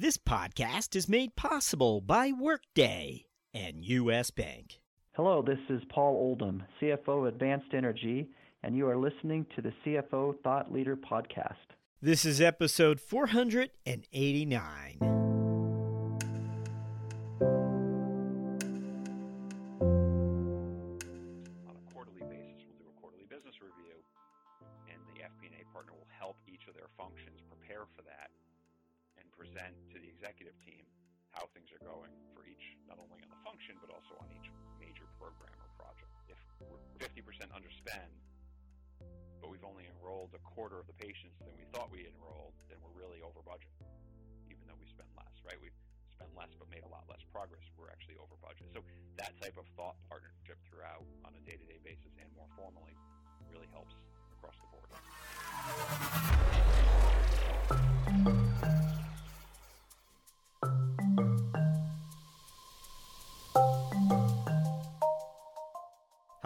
This podcast is made possible by Workday and U.S. Bank. Hello, this is Paul Oldham, CFO of Advanced Energy, and you are listening to the CFO Thought Leader Podcast. This is episode 489. on a quarterly basis, we'll do a quarterly business review, and the FP&A partner will help each of their functions prepare for that and present to the executive team how things are going for each, not only on the function, but also on each major program or project. If we're 50% underspend, but we've only enrolled a quarter of the patients than we thought we enrolled, then we're really over budget, even though we spent less, right? We've spent less but made a lot less progress. We're actually over budget. So that type of thought partnership throughout on a day-to-day basis and more formally really helps across the board.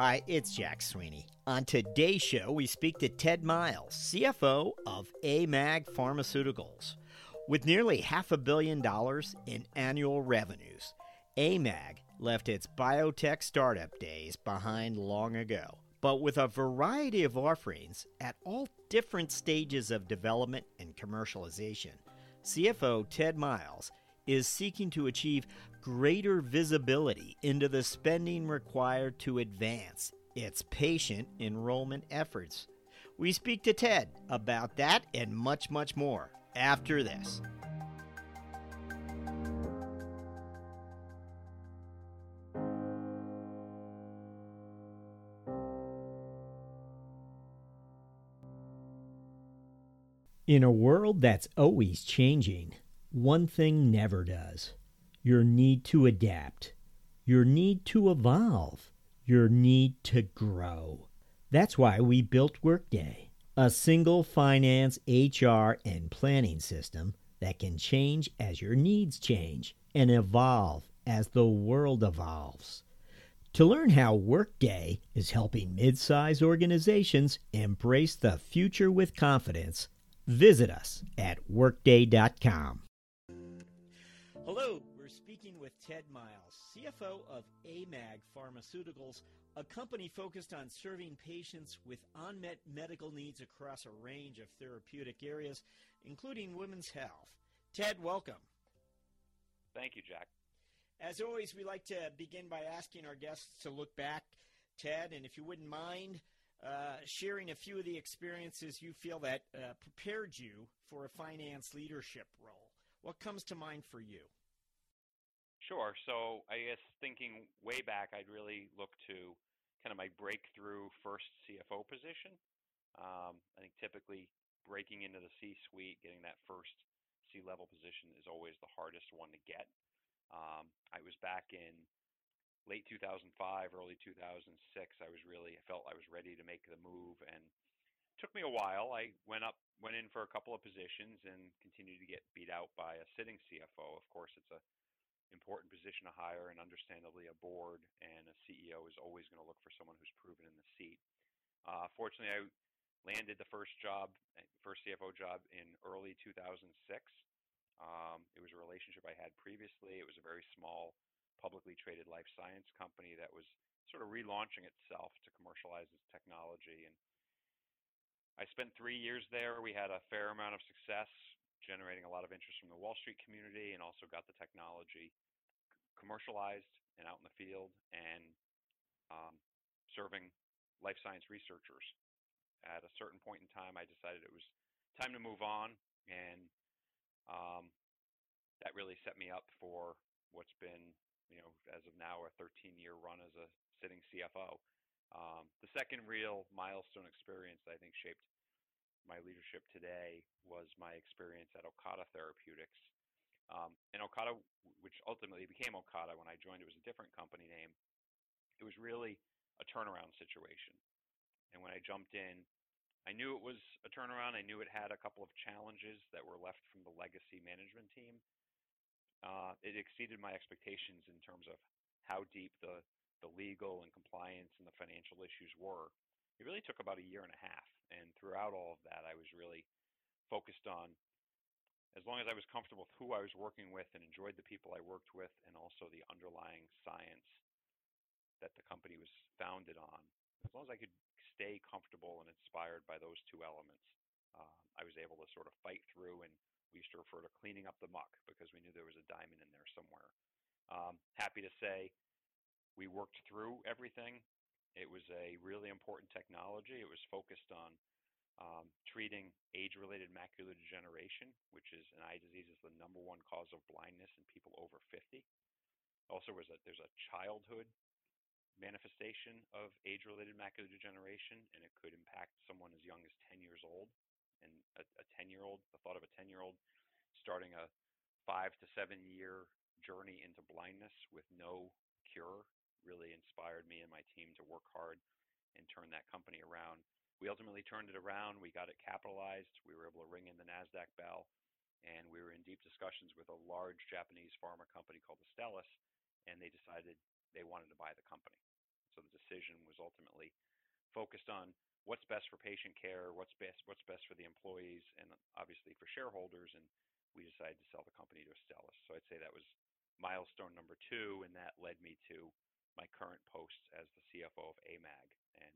Hi, it's Jack Sweeney. On today's show, we speak to Ted Myles, CFO of AMAG Pharmaceuticals. With nearly half a billion dollars in annual revenues, AMAG left its biotech startup days behind long ago. But with a variety of offerings at all different stages of development and commercialization, CFO Ted Myles is seeking to achieve greater visibility into the spending required to advance its patient enrollment efforts. We speak to Ted about that and much, much more after this. In a world that's always changing, one thing never does your need to adapt, your need to evolve, your need to grow. That's why we built Workday, a single finance, HR, and planning system that can change as your needs change and evolve as the world evolves. To learn how Workday is helping mid-size organizations embrace the future with confidence, visit us at workday.com. Hello, we're speaking with Ted Myles, CFO of AMAG Pharmaceuticals, a company focused on serving patients with unmet medical needs across a range of therapeutic areas, including women's health. Ted, welcome. Thank you, Jack. As always, we like to begin by asking our guests to look back, Ted, and if you wouldn't mind uh, sharing a few of the experiences you feel that uh, prepared you for a finance leadership role. What comes to mind for you? Sure. So I guess thinking way back, I'd really look to kind of my breakthrough first CFO position. Um, I think typically breaking into the C-suite, getting that first C-level position is always the hardest one to get. Um, I was back in late 2005, early 2006. I was really, I felt I was ready to make the move, and took me a while. I went up, went in for a couple of positions, and continued to get beat out by a sitting CFO. Of course, it's a important position to hire, and understandably, a board and a CEO is always going to look for someone who's proven in the seat. Uh, fortunately, I landed the first job, first CFO job in early 2006. Um, it was a relationship I had previously. It was a very small, publicly traded life science company that was sort of relaunching itself to commercialize its technology. And I spent three years there. We had a fair amount of success, generating a lot of interest from the Wall Street community, and also got the technology commercialized and out in the field and um, serving life science researchers. At a certain point in time, I decided it was time to move on, and um, that really set me up for what's been, you know, as of now, a 13-year run as a sitting CFO. Um, the second real milestone experience that I think shaped my leadership today was my experience at Ocata Therapeutics. Um, and Ocata, which ultimately became Ocata when I joined, it was a different company name. It was really a turnaround situation. And when I jumped in, I knew it was a turnaround. I knew it had a couple of challenges that were left from the legacy management team. Uh, it exceeded my expectations in terms of how deep the, the legal and compliance and the financial issues were. It really took about a year and a half. And throughout all of that, I was really focused on as long as I was comfortable with who I was working with and enjoyed the people I worked with and also the underlying science that the company was founded on, as long as I could stay comfortable and inspired by those two elements, uh, I was able to sort of fight through. And we used to refer to cleaning up the muck because we knew there was a diamond in there somewhere. Um, happy to say we worked through everything. It was a really important technology. It was focused on um, treating age-related macular degeneration, which is an eye disease, is the number one cause of blindness in people over 50. Also, was a, there's a childhood manifestation of age-related macular degeneration, and it could impact someone as young as 10 years old. And a, a 10-year-old, the thought of a 10-year-old starting a five to seven-year journey into blindness with no cure really inspired me and my team to work hard and turn that company around we ultimately turned it around. We got it capitalized. We were able to ring in the NASDAQ bell. And we were in deep discussions with a large Japanese pharma company called Astellas, and they decided they wanted to buy the company. So the decision was ultimately focused on what's best for patient care, what's best what's best for the employees, and obviously for shareholders. And we decided to sell the company to Astellas. So I'd say that was milestone number two, and that led me to my current post as the CFO of AMAG. And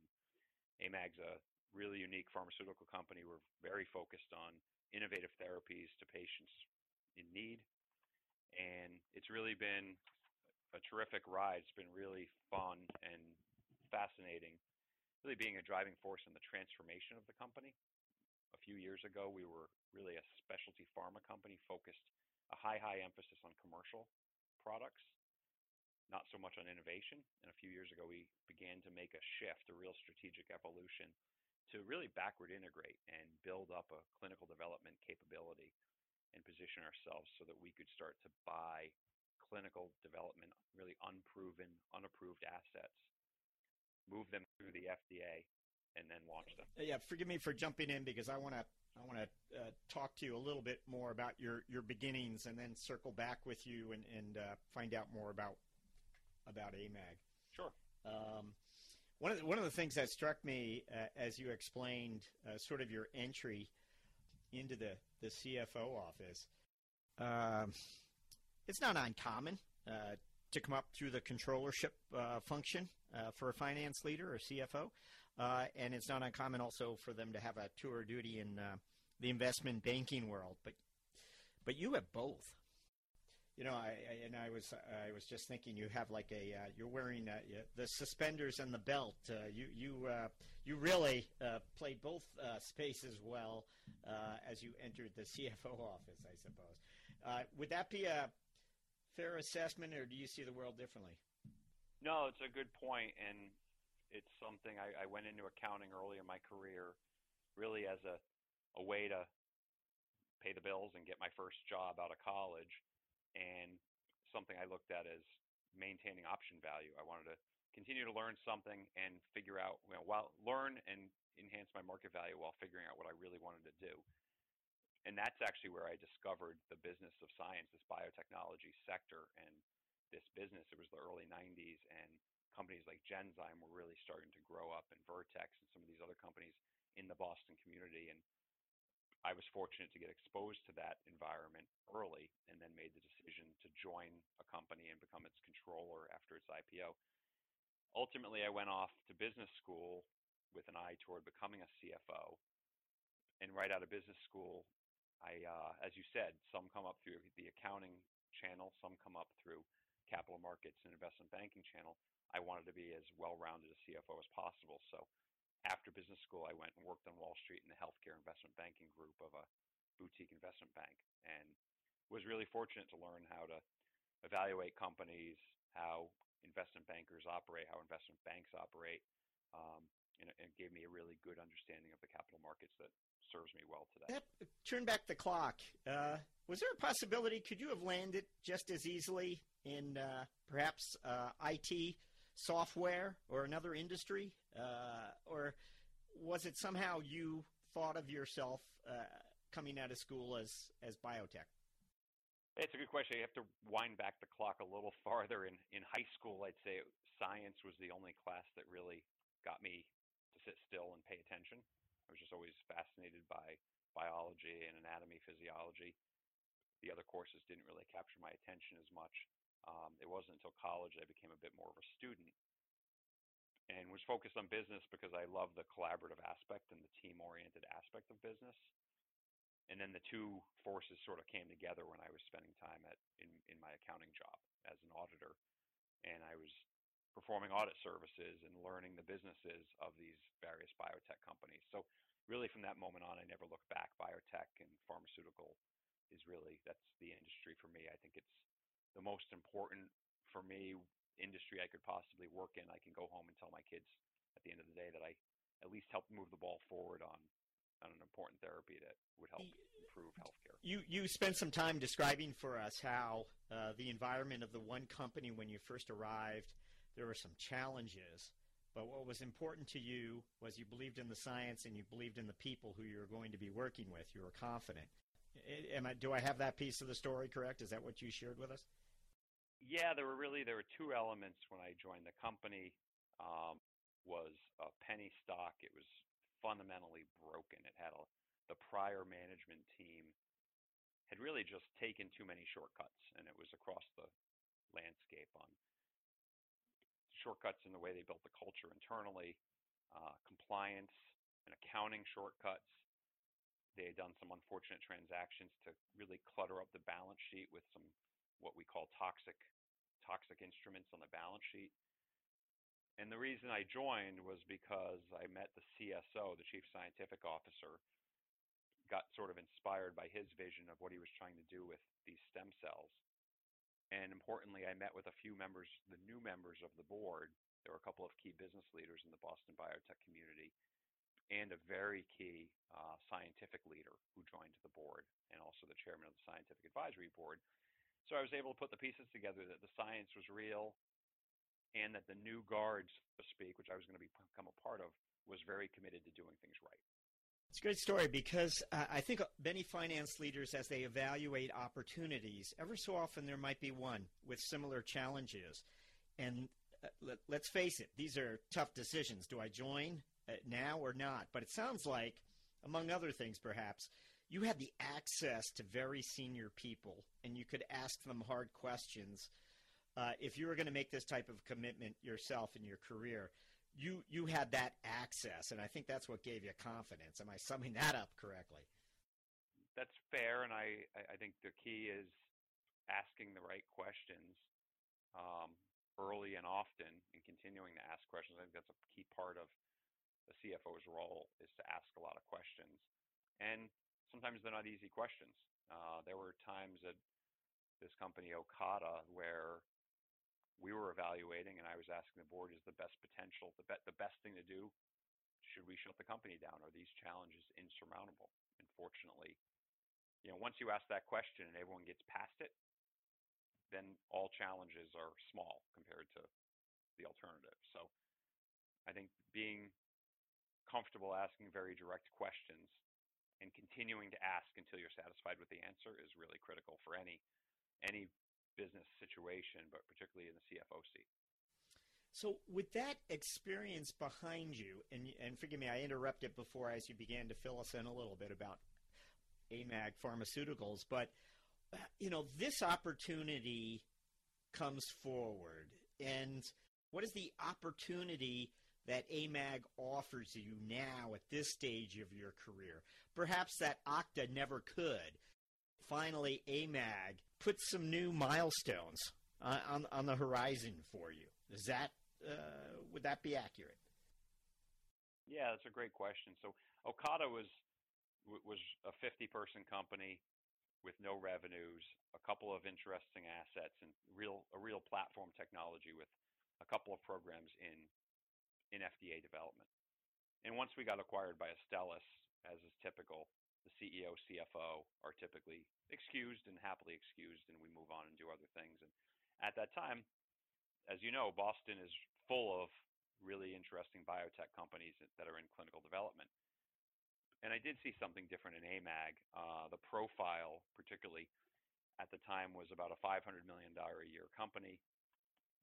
AMAG's a really unique pharmaceutical company. We're very focused on innovative therapies to patients in need. And it's really been a terrific ride. It's been really fun and fascinating, really being a driving force in the transformation of the company. A few years ago, we were really a specialty pharma company focused a high, high emphasis on commercial products not so much on innovation. And a few years ago, we began to make a shift, a real strategic evolution to really backward integrate and build up a clinical development capability and position ourselves so that we could start to buy clinical development, really unproven, unapproved assets, move them through the FDA, and then launch them. Yeah, forgive me for jumping in because I want to I want to uh, talk to you a little bit more about your, your beginnings and then circle back with you and, and uh, find out more about about AMAG. Sure. Um, one of the, one of the things that struck me uh, as you explained uh, sort of your entry into the the CFO office, um, it's not uncommon uh, to come up through the controllership uh, function uh, for a finance leader or CFO, uh, and it's not uncommon also for them to have a tour duty in the investment banking world. But but you have both. You know, I, I, and I was I was just thinking you have like a uh, you're wearing uh, the suspenders and the belt. Uh, you you uh, you really uh, played both uh, spaces well as you entered the CFO office, I suppose. would that be a fair assessment, or do you see the world differently? No, it's a good point, and it's something I, I went into accounting early in my career, really as a a way to pay the bills and get my first job out of college and something I looked at as maintaining option value. I wanted to continue to learn something and figure out, you know, while learn and enhance my market value while figuring out what I really wanted to do. And that's actually where I discovered the business of science, this biotechnology sector, and this business. It was the early 90s, and companies like Genzyme were really starting to grow up, and Vertex and some of these other companies in the Boston community. And I was fortunate to get exposed to that environment early and then made the decision to join a company and become its controller after its IPO. Ultimately, I went off to business school with an eye toward becoming a CFO. And right out of business school, I, uh, as you said, some come up through the accounting channel, some come up through capital markets and investment banking channel. I wanted to be as well-rounded a CFO as possible. So after business school, I went and worked on Wall Street in the healthcare investment banking group of a boutique investment bank and was really fortunate to learn how to evaluate companies, how investment bankers operate, how investment banks operate, um, and, and gave me a really good understanding of the capital markets that serves me well today. turn back the clock. Uh, was there a possibility? Could you have landed just as easily in uh, perhaps uh, IT software or another industry? Uh, or was it somehow you thought of yourself uh, coming out of school as, as biotech? It's a good question. You have to wind back the clock a little farther. In, in high school, I'd say science was the only class that really got me to sit still and pay attention. I was just always fascinated by biology and anatomy, physiology. the other courses didn't really capture my attention as much. Um, it wasn't until college I became a bit more of a student and was focused on business because I love the collaborative aspect and the team oriented aspect of business. And then the two forces sort of came together when I was spending time at in, in my accounting job as an auditor. And I was performing audit services and learning the businesses of these various biotech companies. So really from that moment on I never looked back. Biotech and pharmaceutical is really that's the industry for me. I think it's the most important for me industry I could possibly work in. I can go home and tell my kids at the end of the day that I at least helped move the ball forward on on an important therapy that would help improve healthcare. You you spent some time describing for us how uh, the environment of the one company when you first arrived, there were some challenges, but what was important to you was you believed in the science and you believed in the people who you were going to be working with. You were confident. Am I, do I have that piece of the story correct? Is that what you shared with us? Yeah, there were really there were two elements when I joined the company. Um, was a penny stock. It was fundamentally broken. It had a the prior management team had really just taken too many shortcuts, and it was across the landscape on shortcuts in the way they built the culture internally, uh, compliance and accounting shortcuts. They had done some unfortunate transactions to really clutter up the balance sheet with some what we call toxic toxic instruments on the balance sheet. And the reason I joined was because I met the CSO, the Chief Scientific Officer, got sort of inspired by his vision of what he was trying to do with these stem cells. And importantly, I met with a few members, the new members of the board. There were a couple of key business leaders in the Boston biotech community and a very key uh, scientific leader who joined the board and also the chairman of the scientific advisory board. So I was able to put the pieces together that the science was real and that the new guard, so to speak, which I was going to become a part of, was very committed to doing things right. It's a great story because uh, I think many finance leaders, as they evaluate opportunities, ever so often there might be one with similar challenges. And uh, let, let's face it, these are tough decisions. Do I join uh, now or not? But it sounds like, among other things perhaps, you had the access to very senior people and you could ask them hard questions. Uh, if you were going to make this type of commitment yourself in your career, you you had that access, and I think that's what gave you confidence. Am I summing that up correctly? That's fair, and I I think the key is asking the right questions um, early and often, and continuing to ask questions. I think that's a key part of the CFO's role is to ask a lot of questions, and sometimes they're not easy questions. Uh, there were times at this company Ocata where we were evaluating, and I was asking the board, is the best potential, the, be- the best thing to do? Should we shut the company down? Are these challenges insurmountable? And fortunately, you know, once you ask that question and everyone gets past it, then all challenges are small compared to the alternative. So I think being comfortable asking very direct questions and continuing to ask until you're satisfied with the answer is really critical for any any business situation, but particularly in the CFO seat. So, with that experience behind you, and and forgive me, I interrupted before as you began to fill us in a little bit about AMAG Pharmaceuticals, but uh, you know this opportunity comes forward, and what is the opportunity that AMAG offers you now at this stage of your career? Perhaps that Ocata never could. Finally, AMAG puts some new milestones uh, on, on the horizon for you. Is that uh, would that be accurate? Yeah, that's a great question. So Ocata was was a 50 person company with no revenues, a couple of interesting assets, and real a real platform technology with a couple of programs in in FDA development. And once we got acquired by Astellas, as is typical, the CEO, CFO are typically excused and happily excused, and we move on and do other things. And at that time, as you know, Boston is full of really interesting biotech companies that are in clinical development. And I did see something different in AMAG. Uh, the profile, particularly at the time, was about a $500 million a year company,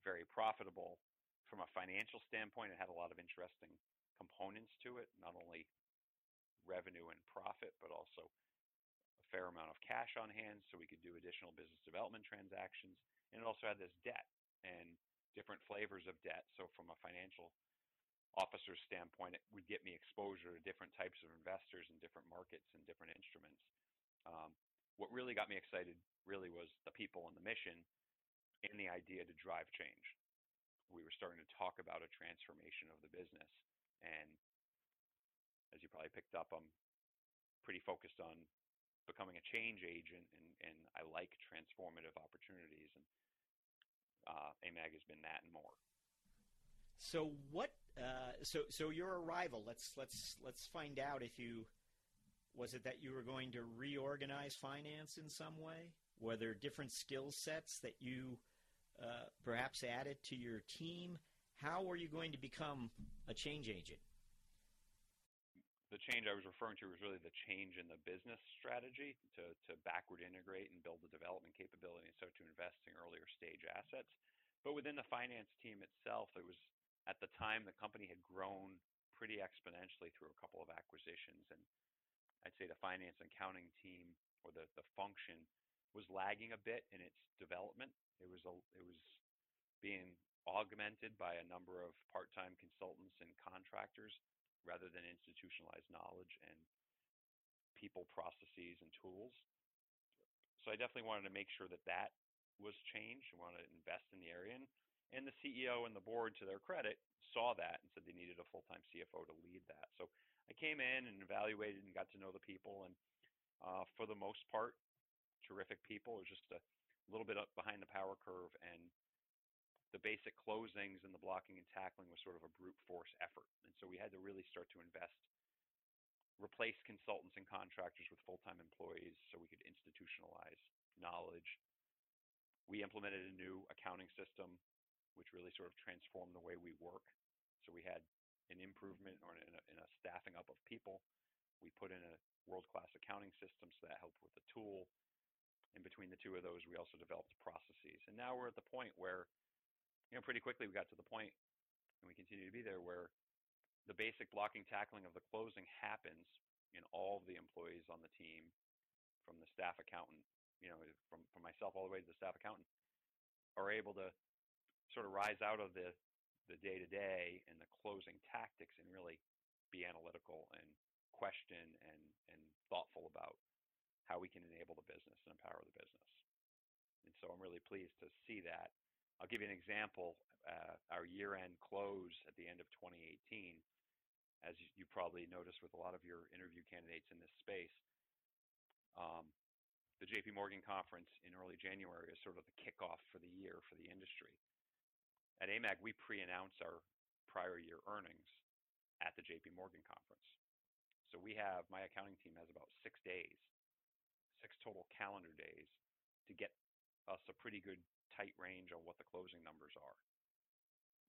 very profitable, from a financial standpoint, it had a lot of interesting components to it, not only revenue and profit, but also a fair amount of cash on hand so we could do additional business development transactions. And it also had this debt and different flavors of debt. So from a financial officer's standpoint, it would get me exposure to different types of investors in different markets and different instruments. Um, what really got me excited really was the people and the mission and the idea to drive change. We were starting to talk about a transformation of the business. And as you probably picked up, I'm pretty focused on becoming a change agent and, and I like transformative opportunities and uh, AMAG has been that and more. So what? Uh, so so your arrival. Let's let's let's find out if you was it that you were going to reorganize finance in some way? Were there different skill sets that you uh, perhaps added to your team? How were you going to become a change agent? The change I was referring to was really the change in the business strategy to, to backward integrate and build the development capability and start to invest in earlier stage assets. But within the finance team itself, it was at the time the company had grown pretty exponentially through a couple of acquisitions. And I'd say the finance and accounting team or the, the function was lagging a bit in its development. It was a, it was being augmented by a number of part-time consultants and contractors rather than institutionalized knowledge and people processes and tools. So I definitely wanted to make sure that that was changed. I wanted to invest in the area. And, and the CEO and the board, to their credit, saw that and said they needed a full-time CFO to lead that. So I came in and evaluated and got to know the people. And uh, for the most part, terrific people. It was just a little bit up behind the power curve, and the basic closings and the blocking and tackling was sort of a brute force effort. And so we had to really start to invest, replace consultants and contractors with full-time employees so we could institutionalize knowledge. We implemented a new accounting system, which really sort of transformed the way we work. So we had an improvement or in a, in a staffing up of people. We put in a world-class accounting system, so that helped with the tool in between the two of those, we also developed processes. And now we're at the point where, you know, pretty quickly we got to the point, and we continue to be there, where the basic blocking tackling of the closing happens in all of the employees on the team, from the staff accountant, you know, from, from myself all the way to the staff accountant, are able to sort of rise out of the the day to day and the closing tactics and really be analytical and question and and thoughtful about how we can enable the business and empower the business. And so I'm really pleased to see that. I'll give you an example. Uh, our year-end close at the end of 2018, as you probably noticed with a lot of your interview candidates in this space, um, the JP Morgan conference in early January is sort of the kickoff for the year for the industry. At AMAG, we pre-announce our prior year earnings at the JP Morgan conference. So we have, my accounting team has about six days six total calendar days to get us a pretty good tight range on what the closing numbers are.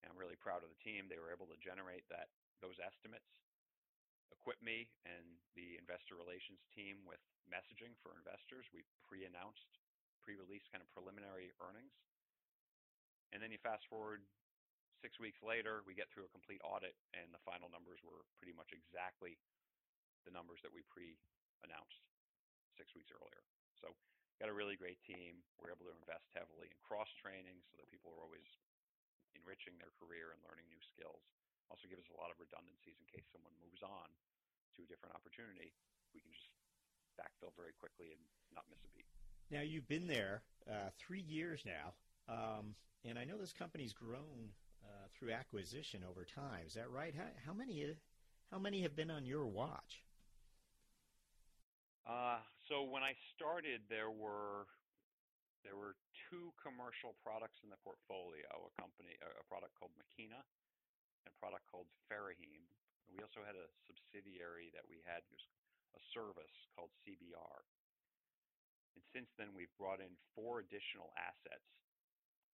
And I'm really proud of the team. They were able to generate that those estimates, equip me and the investor relations team with messaging for investors. We pre-announced, pre-released kind of preliminary earnings. And then you fast forward six weeks later, we get through a complete audit and the final numbers were pretty much exactly the numbers that we pre-announced six weeks earlier. So got a really great team. We're able to invest heavily in cross training so that people are always enriching their career and learning new skills. Also gives us a lot of redundancies in case someone moves on to a different opportunity. We can just backfill very quickly and not miss a beat. Now you've been there uh, three years now, um, and I know this company's grown uh, through acquisition over time. Is that right? How, how many how many have been on your watch? Uh, so when I started, there were there were two commercial products in the portfolio. A company, a product called Makena, and a product called Feraheme. We also had a subsidiary that we had a service called CBR. And since then, we've brought in four additional assets.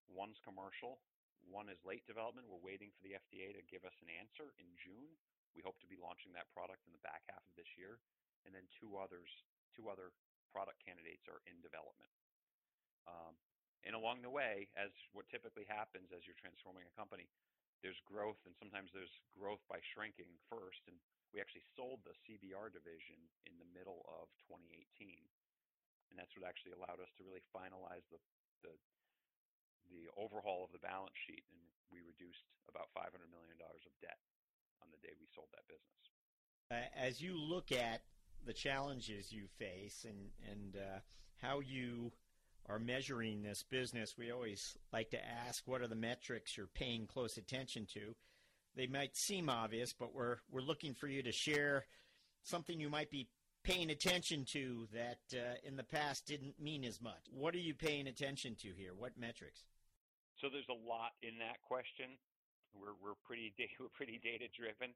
One's commercial, one is late development. We're waiting for the FDA to give us an answer in June. We hope to be launching that product in the back half of this year and then two others, two other product candidates are in development. Um, and along the way, as what typically happens as you're transforming a company, there's growth, and sometimes there's growth by shrinking first. And we actually sold the CBR division in the middle of 2018. and that's what actually allowed us to really finalize the the the overhaul of the balance sheet, and we reduced about $500 million of debt on the day we sold that business. As you look at the challenges you face and and uh, how you are measuring this business, we always like to ask what are the metrics you're paying close attention to. They might seem obvious, but we're we're looking for you to share something you might be paying attention to that uh, in the past didn't mean as much. What are you paying attention to here? What metrics? So there's a lot in that question. We're we're pretty we're pretty data driven,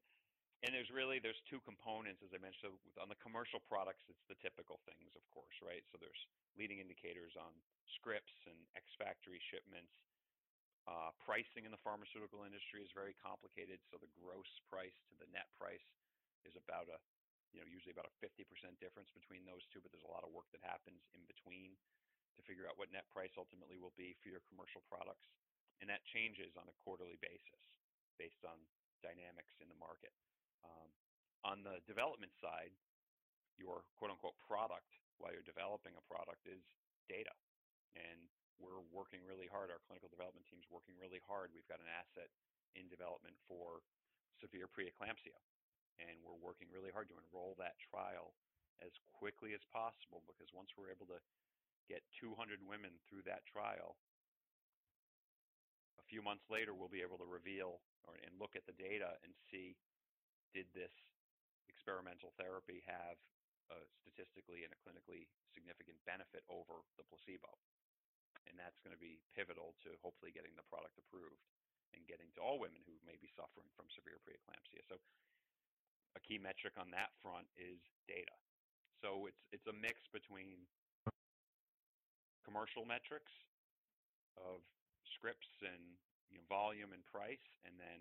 and there's really there's two components as I mentioned. So on the commercial products, it's the typical things, of course, right? So there's leading indicators on scripts and ex-factory shipments. Uh, pricing in the pharmaceutical industry is very complicated. So the gross price to the net price is about a you know usually about a 50% difference between those two, but there's a lot of work that happens in between to figure out what net price ultimately will be for your commercial products. And that changes on a quarterly basis based on dynamics in the market. Um, on the development side, your quote unquote product while you're developing a product is data. And we're working really hard. Our clinical development team's working really hard. We've got an asset in development for severe preeclampsia. And we're working really hard to enroll that trial as quickly as possible because once we're able to get 200 women through that trial. A few months later, we'll be able to reveal or, and look at the data and see did this experimental therapy have a statistically and a clinically significant benefit over the placebo. And that's going to be pivotal to hopefully getting the product approved and getting to all women who may be suffering from severe preeclampsia. So a key metric on that front is data. So it's it's a mix between commercial metrics of scripts and you know, volume and price, and then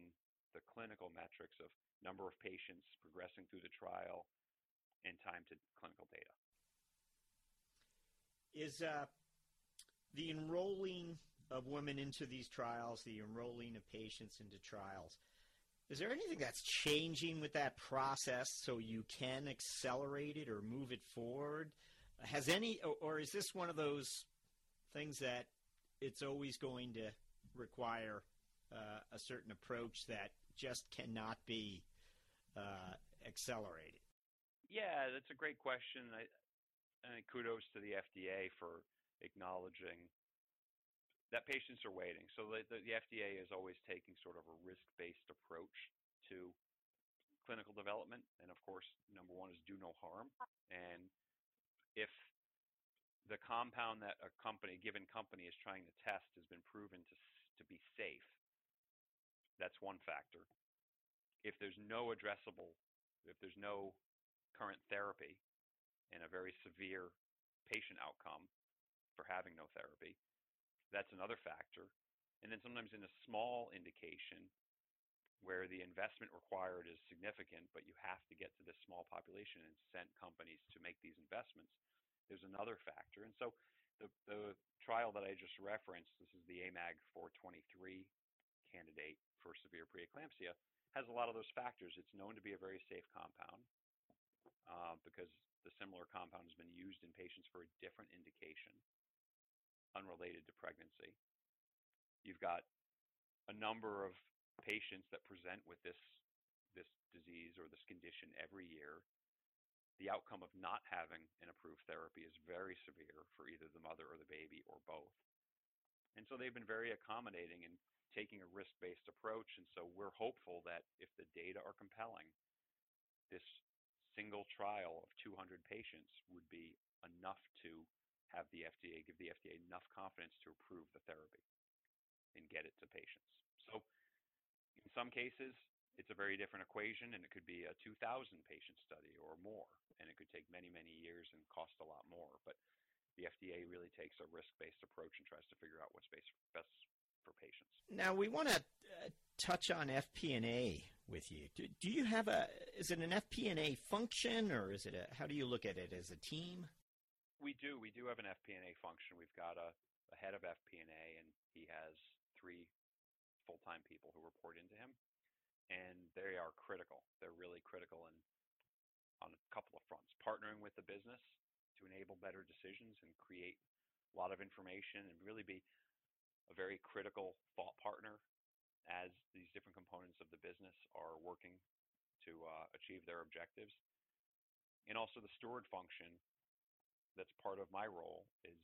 the clinical metrics of number of patients progressing through the trial and time to clinical data. Is uh, the enrolling of women into these trials, the enrolling of patients into trials, is there anything that's changing with that process so you can accelerate it or move it forward? Has any, or is this one of those things that it's always going to require uh, a certain approach that just cannot be uh, accelerated? Yeah, that's a great question. I, I kudos to the FDA for acknowledging that patients are waiting. So the, the, the FDA is always taking sort of a risk-based approach to clinical development, and of course, number one is do no harm. And if the compound that a company, a given company, is trying to test has been proven to to be safe. That's one factor. If there's no addressable, if there's no current therapy, and a very severe patient outcome for having no therapy, that's another factor. And then sometimes in a small indication where the investment required is significant, but you have to get to this small population and send companies to make these investments, there's another factor. And so the, the trial that I just referenced, this is the AMAG 423 candidate for severe preeclampsia, has a lot of those factors. It's known to be a very safe compound uh, because the similar compound has been used in patients for a different indication unrelated to pregnancy. You've got a number of patients that present with this this disease or this condition every year the outcome of not having an approved therapy is very severe for either the mother or the baby or both. And so they've been very accommodating in taking a risk based approach. And so we're hopeful that if the data are compelling, this single trial of 200 patients would be enough to have the FDA give the FDA enough confidence to approve the therapy and get it to patients. So in some cases, it's a very different equation and it could be a 2000 patient study or more and it could take many many years and cost a lot more but the FDA really takes a risk-based approach and tries to figure out what's best for patients. Now we want to uh, touch on FP&A with you. Do, do, you have a is it an FP&A function or is it a how do you look at it as a team? We do. We do have an FP&A function. We've got a, a head of FP&A and he has three full-time people who report into him and they are critical. They're really critical in on a couple of fronts. Partnering with the business to enable better decisions and create a lot of information and really be a very critical thought partner as these different components of the business are working to uh, achieve their objectives. And also the steward function that's part of my role is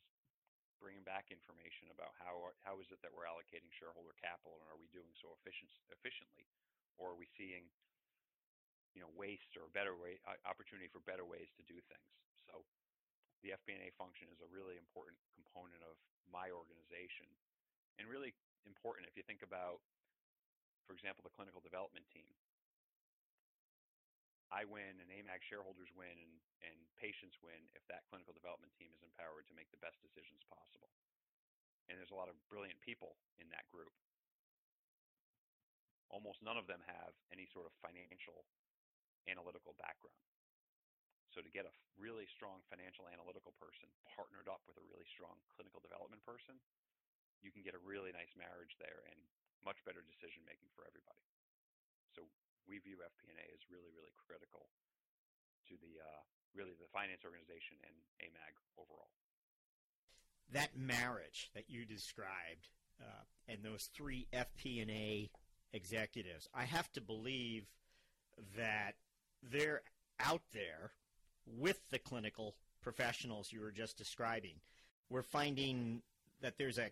bringing back information about how how is it that we're allocating shareholder capital and are we doing so efficient, efficiently or are we seeing you know waste or better way uh, opportunity for better ways to do things so the FP&A function is a really important component of my organization and really important if you think about for example the clinical development team I win and AMAG shareholders win and, and patients win if that clinical development team is empowered to make the best decisions possible. And there's a lot of brilliant people in that group. Almost none of them have any sort of financial analytical background. So to get a really strong financial analytical person partnered up with a really strong clinical development person, you can get a really nice marriage there and much better decision making for everybody. So we view FP&A as really, really critical to the uh, really the finance organization and AMAG overall. That marriage that you described uh, and those three FP&A executives, I have to believe that they're out there with the clinical professionals you were just describing. We're finding that there's a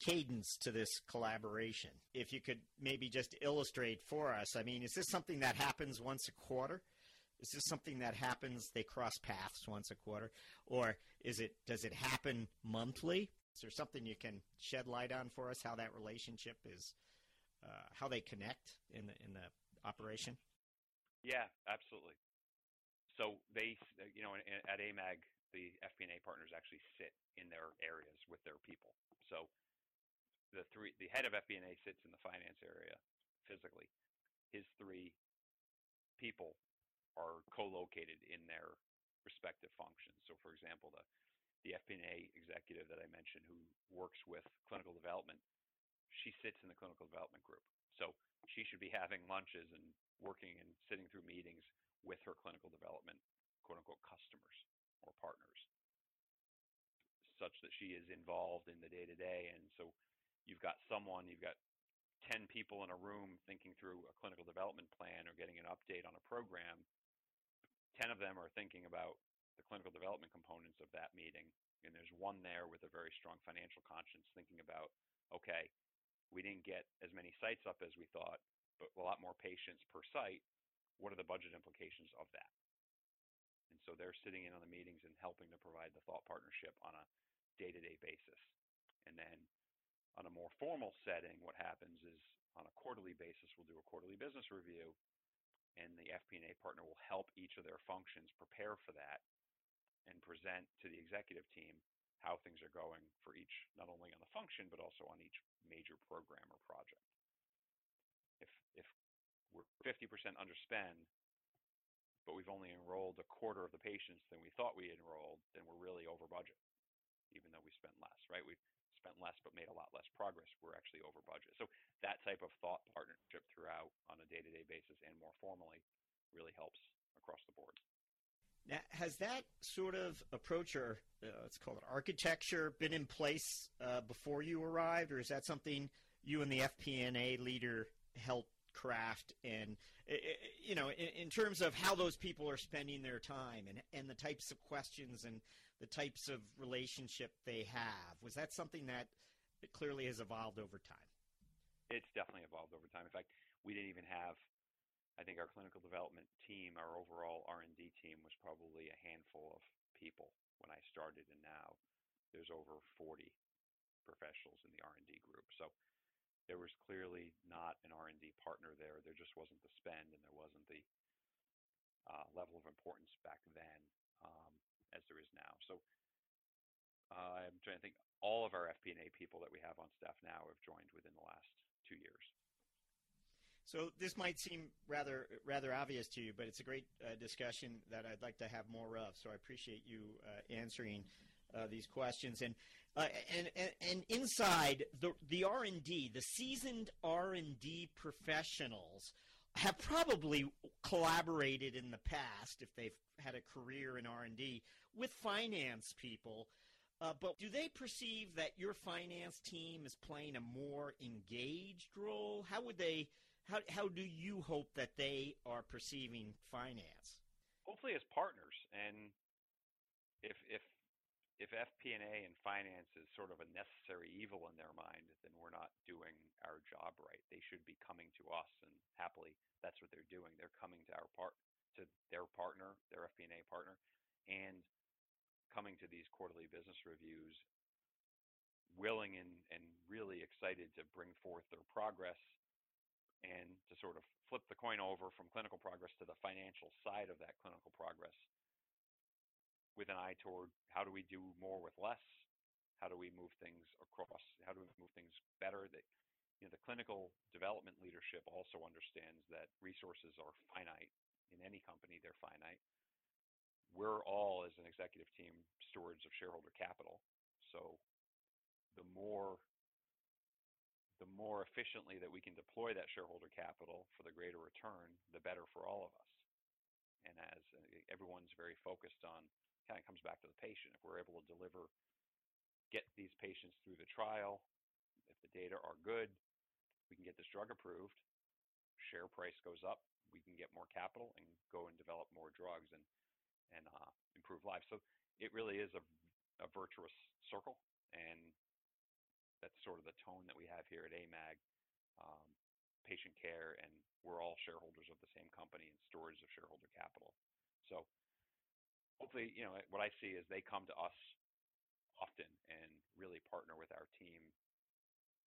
cadence to this collaboration. If you could maybe just illustrate for us, I mean, is this something that happens once a quarter? Is this something that happens they cross paths once a quarter or is it does it happen monthly? Is there something you can shed light on for us how that relationship is uh, how they connect in the in the operation? Yeah, absolutely. So they, uh, you know, at AMAG, the FP&A partners actually sit in their areas with their people. So the three the head of FP&A sits in the finance area physically. His three people are co-located in their respective functions. So, for example, the the FP&A executive that I mentioned who works with clinical development, she sits in the clinical development group. So she should be having lunches and working and sitting through meetings with her clinical development quote unquote customers or partners such that she is involved in the day to day and so you've got someone, you've got 10 people in a room thinking through a clinical development plan or getting an update on a program, 10 of them are thinking about the clinical development components of that meeting. And there's one there with a very strong financial conscience thinking about, okay, we didn't get as many sites up as we thought, but a lot more patients per site. What are the budget implications of that? And so they're sitting in on the meetings and helping to provide the thought partnership on a day to day basis. And then on a more formal setting, what happens is on a quarterly basis, we'll do a quarterly business review, and the FP&A partner will help each of their functions prepare for that and present to the executive team how things are going for each, not only on the function, but also on each major program or project. If, if we're 50% underspend, but we've only enrolled a quarter of the patients than we thought we enrolled, then we're really over budget, even though we spent less, right? We've spent less but made a lot less progress, we're actually over budget. So that type of thought partnership throughout on a day-to-day basis and more formally really helps across the board. Now, has that sort of approach or uh, let's call it architecture been in place uh, before you arrived, or is that something you and the FP&A leader helped craft? And eh, eh, eh, you know, in, in, terms of how those people are spending their time and and the types of questions and the types of relationship they have. Was that something that clearly has evolved over time? It's definitely evolved over time. In fact, we didn't even have. I think our clinical development team, our overall R&D team, was probably a handful of people when I started, and now there's over 40 professionals in the R&D group. So there was clearly not an R&D partner there. There just wasn't the spend, and there wasn't the uh, level of importance back then. Um, as there is now. So uh, I'm trying to think. All of our FP&A people that we have on staff now have joined within the last two years. So this might seem rather rather obvious to you, but it's a great uh, discussion that I'd like to have more of. So I appreciate you uh, answering uh, these questions. And, uh, and and and inside the the R and D, the seasoned R and D professionals have probably collaborated in the past if they've had a career in R&D with finance people. Uh, but do they perceive that your finance team is playing a more engaged role? How would they? How how do you hope that they are perceiving finance? Hopefully, as partners, and if if if FP&A and finance is sort of a necessary evil in their mind, then we're not doing our job right. They should be coming to us, and happily, that's what they're doing. They're coming to our part to their partner, their FP&A partner, and coming to these quarterly business reviews, willing and, and really excited to bring forth their progress and to sort of flip the coin over from clinical progress to the financial side of that clinical progress with an eye toward how do we do more with less? How do we move things across? How do we move things better? That you know, the clinical development leadership also understands that resources are finite. In any company, they're finite. We're all, as an executive team, stewards of shareholder capital. So the more the more efficiently that we can deploy that shareholder capital for the greater return, the better for all of us. And as uh, everyone's very focused on kind of comes back to the patient. If we're able to deliver, get these patients through the trial, if the data are good, we can get this drug approved, share price goes up, we can get more capital and go and develop more drugs and and uh, improve lives. So it really is a, a virtuous circle, and that's sort of the tone that we have here at AMAG. Um, patient care, and we're all shareholders of the same company and stewards of shareholder capital. So hopefully, you know, what I see is they come to us often and really partner with our team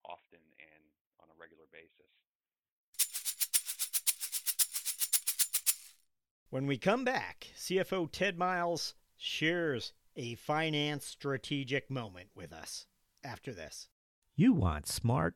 often and on a regular basis. When we come back, CFO Ted Myles shares a finance strategic moment with us after this. You want smart,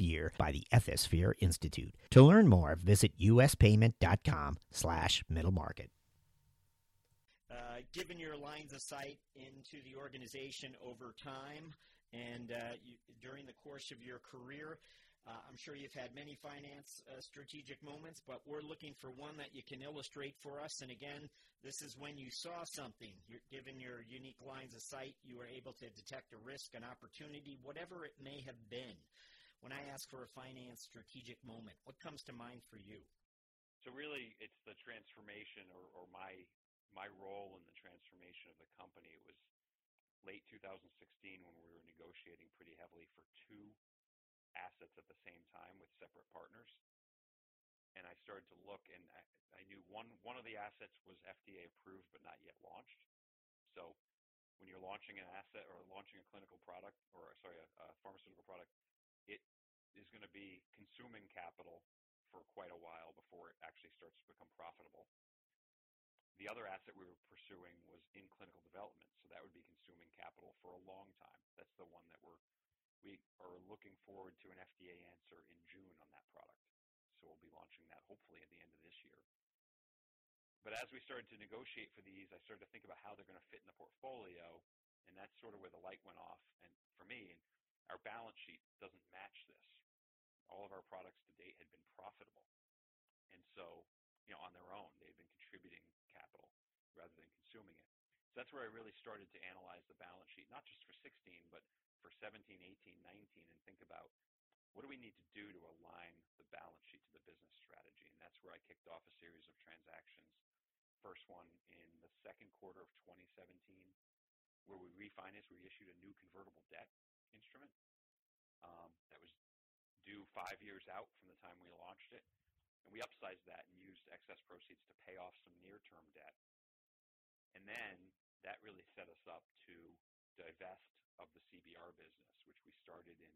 year by the Ethisphere Institute. To learn more, visit uspayment.com slash middle market. Uh, given your lines of sight into the organization over time and uh, you, during the course of your career, uh, I'm sure you've had many finance uh, strategic moments, but we're looking for one that you can illustrate for us. And again, this is when you saw something. You're, given your unique lines of sight, you were able to detect a risk, an opportunity, whatever it may have been. When I ask for a finance strategic moment, what comes to mind for you? So really, it's the transformation, or, or my my role in the transformation of the company. It was late 2016 when we were negotiating pretty heavily for two assets at the same time with separate partners. And I started to look, and I, I knew one one of the assets was FDA approved but not yet launched. So when you're launching an asset or launching a clinical product, or sorry, a, a pharmaceutical product, it is going to be consuming capital for quite a while before it actually starts to become profitable. The other asset we were pursuing was in clinical development, so that would be consuming capital for a long time. That's the one that we're we are looking forward to an FDA answer in June on that product. So we'll be launching that hopefully at the end of this year. But as we started to negotiate for these, I started to think about how they're going to fit in the portfolio, and that's sort of where the light went off. And for me, our balance sheet doesn't match this. All of our products to date had been profitable. And so, you know, on their own, they had been contributing capital rather than consuming it. So that's where I really started to analyze the balance sheet, not just for 16, but for 17, 18, 19 and think about what do we need to do to align the balance sheet to the business strategy? And that's where I kicked off a series of transactions. First one in the second quarter of 2017, where we refinanced, we issued a new convertible debt instrument um, that was due five years out from the time we launched it. And we upsized that and used excess proceeds to pay off some near term debt. And then that really set us up to divest of the CBR business, which we started in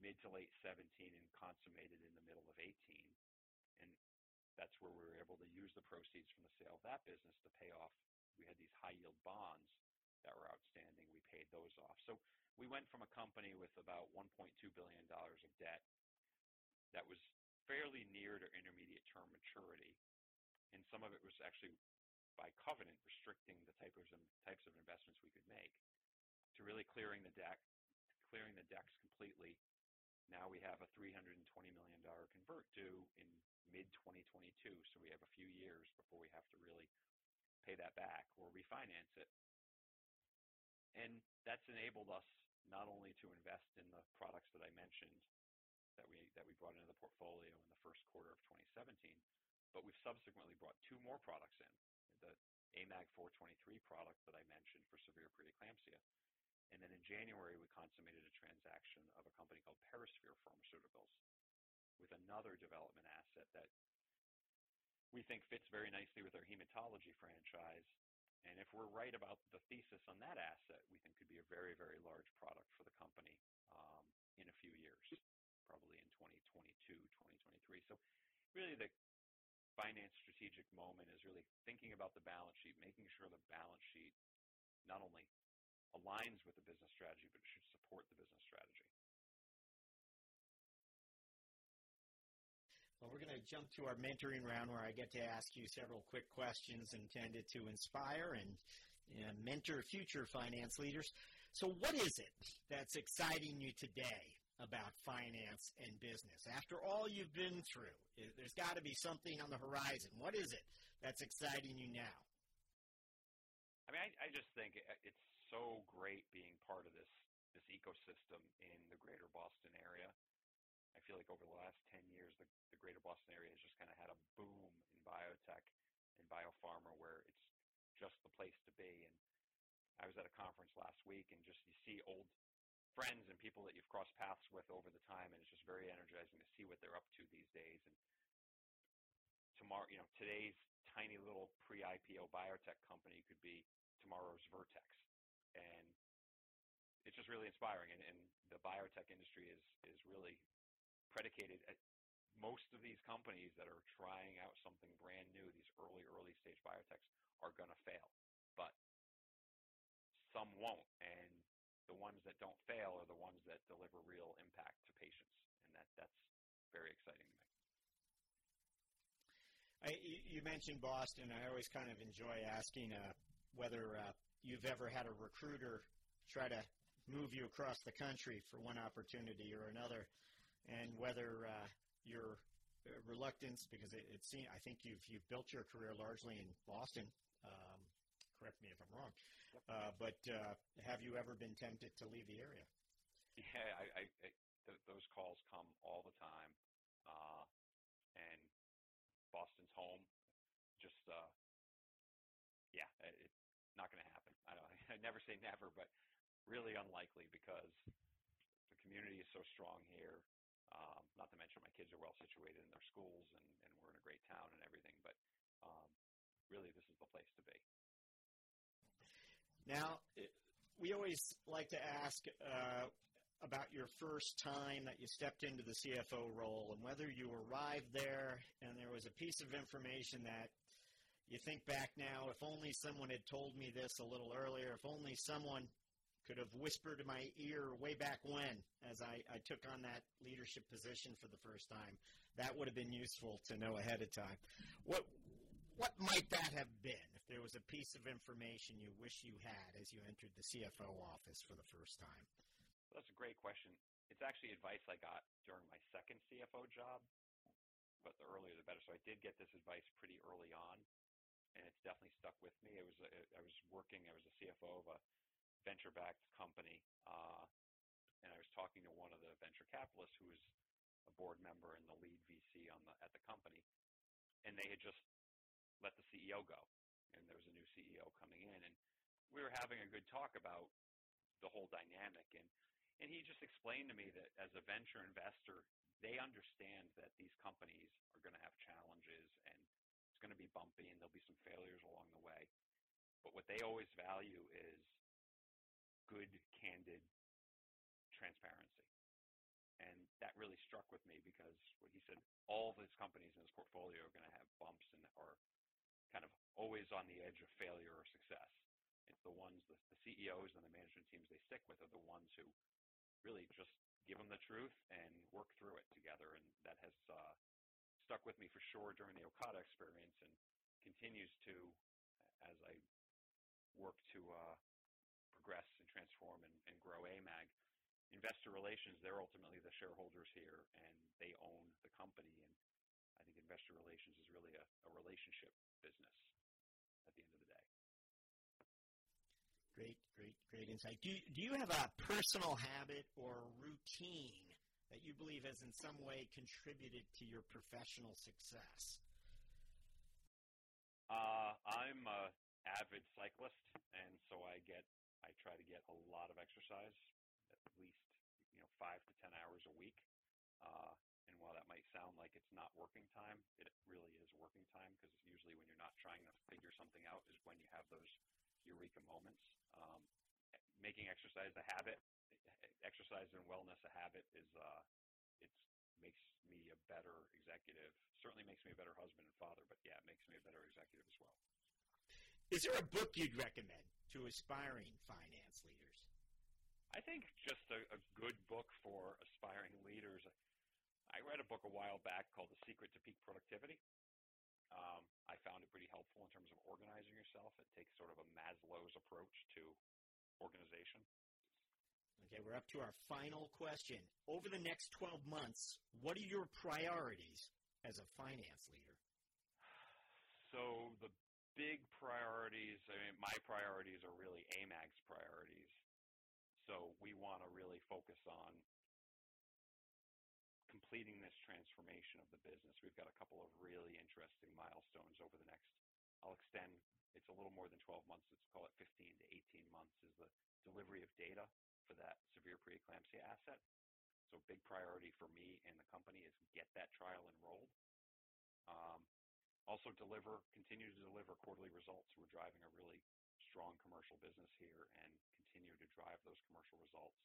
mid to late 17 and consummated in the middle of 18. And that's where we were able to use the proceeds from the sale of that business to pay off. We had these high yield bonds that were outstanding. We paid those off. So we went from a company with about $1.2 billion of debt that was fairly near to intermediate term maturity, and some of it was actually by covenant restricting the types of types of investments we could make, to really clearing the deck, clearing the decks completely. Now we have a $320 million convert due in mid 2022, so we have a few years before we have to really pay that back or refinance it. And that's enabled us not only to invest in the products that I mentioned that we that we brought into the portfolio in the first quarter of 2017, but we've subsequently brought two more products in. The AMAG 423 product that I mentioned for severe preeclampsia. And then in January, we consummated a transaction of a company called Perosphere Pharmaceuticals with another development asset that we think fits very nicely with our hematology franchise. And if we're right about the thesis on that asset, we think could be a very, very large product for the company um, in a few years, probably in 2022, 2023. So really the finance strategic moment is really thinking about the balance sheet, making sure the balance sheet not only aligns with the business strategy, but it should support the business strategy. Well, we're going to jump to our mentoring round where I get to ask you several quick questions intended to inspire and, and mentor future finance leaders. So, what is it that's exciting you today about finance and business? After all you've been through, there's got to be something on the horizon. What is it that's exciting you now? I mean, I, I just think it's so great being part of this this ecosystem in the greater Boston area. I feel like over the last 10 years, the, the greater Boston area has just kind of had a boom in biotech and biopharma where it's just the place to be. And I was at a conference last week and just you see old friends and people that you've crossed paths with over the time, and it's just very energizing to see what they're up to these days. And tomorrow, you know, today's tiny little pre-IPO biotech company could be tomorrow's Vertex and it's just really inspiring. And, and the biotech industry is is really predicated at most of these companies that are trying out something brand new. These early early stage biotechs are going to fail, but some won't. And the ones that don't fail are the ones that deliver real impact to patients, and that that's very exciting to me. I, you mentioned Boston. I always kind of enjoy asking uh, whether uh, you've ever had a recruiter try to move you across the country for one opportunity or another, and whether uh, your uh, reluctance, because it, it seems, I think you've you've built your career largely in Boston. Um, correct me if I'm wrong, uh, but uh, have you ever been tempted to leave the area? Yeah, I, I, I th- those calls come all the time, uh, and Boston's home. Just uh, yeah, it, not going to happen. I, don't, I never say never, but really unlikely because the community is so strong here. Um, not to mention my kids are well situated in their schools and, and we're in a great town and everything, but um, really this is the place to be. Now, we always like to ask uh, about your first time that you stepped into the CFO role and whether you arrived there and there was a piece of information that you think back now, if only someone had told me this a little earlier, if only someone could have whispered in my ear way back when, as I, I took on that leadership position for the first time, that would have been useful to know ahead of time. What what might that have been if there was a piece of information you wish you had as you entered the CFO office for the first time? Well, that's a great question. It's actually advice I got during my second CFO job, but the earlier the better. So I did get this advice pretty early on and it's definitely stuck with me. It was I was working, I was a CFO of a venture-backed company, uh, and I was talking to one of the venture capitalists who was a board member and the lead VC on the at the company, and they had just let the CEO go, and there was a new CEO coming in, and we were having a good talk about the whole dynamic, and and he just explained to me that as a venture investor, they understand that these companies are going to have challenges and it's going to be bumpy and there'll be some failures along the way. But what they always value is good, candid transparency. And that really struck with me because what he said, all of his companies in his portfolio are going to have bumps and are kind of always on the edge of failure or success. It's the ones, the, the CEOs and the management teams they stick with are the ones who really just give them the truth and work through it together. And that has uh, stuck with me for sure during the Ocata experience and continues to as I work to uh, progress transform and, and grow AMAG investor relations, they're ultimately the shareholders here and they own the company. And I think investor relations is really a, a relationship business at the end of the day. Great, great, great insight. Do you, do you have a personal habit or routine that you believe has in some way contributed to your professional success? Uh, I'm a avid cyclist, and so I get I try to get a lot of exercise, at least you know five to ten hours a week. Uh, and while that might sound like it's not working time, it really is working time because usually when you're not trying to figure something out is when you have those eureka moments. Um, making exercise a habit, exercise and wellness a habit is uh, it's makes me a better executive. Certainly makes me a better husband and father, but yeah, it makes me a better executive as well. Is there a book you'd recommend to aspiring finance leaders? I think just a, a good book for aspiring leaders. I read a book a while back called The Secret to Peak Productivity. Um, I found it pretty helpful in terms of organizing yourself. It takes sort of a Maslow's approach to organization. Okay, we're up to our final question. Over the next 12 months, what are your priorities as a finance leader? So the big priorities, I mean, my priorities are really AMAG's priorities. So we want to really focus on completing this transformation of the business. We've got a couple of really interesting milestones over the next, I'll extend, it's a little more than 12 months, let's call it 15 to 18 months, is the delivery of data for that severe preeclampsia asset. So big priority for me and the company is get that trial enrolled. Um, also deliver, continue to deliver quarterly results. We're driving a really strong commercial business here and continue to drive those commercial results.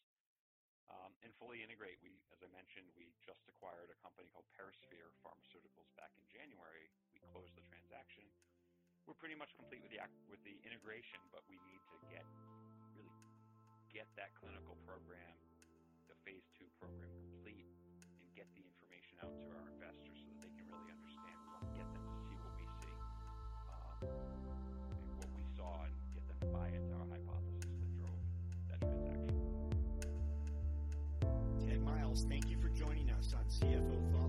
Um, and fully integrate. We, as I mentioned, we just acquired a company called Perosphere Pharmaceuticals back in January. We closed the transaction. We're pretty much complete with the with the integration, but we need to get really get that clinical program, the phase two program complete, and get the information out to our investors so that they can really understand. What we saw, and get them to buy into our hypothesis that drove that transaction. Ted Myles, thank you for joining us on CFO Thought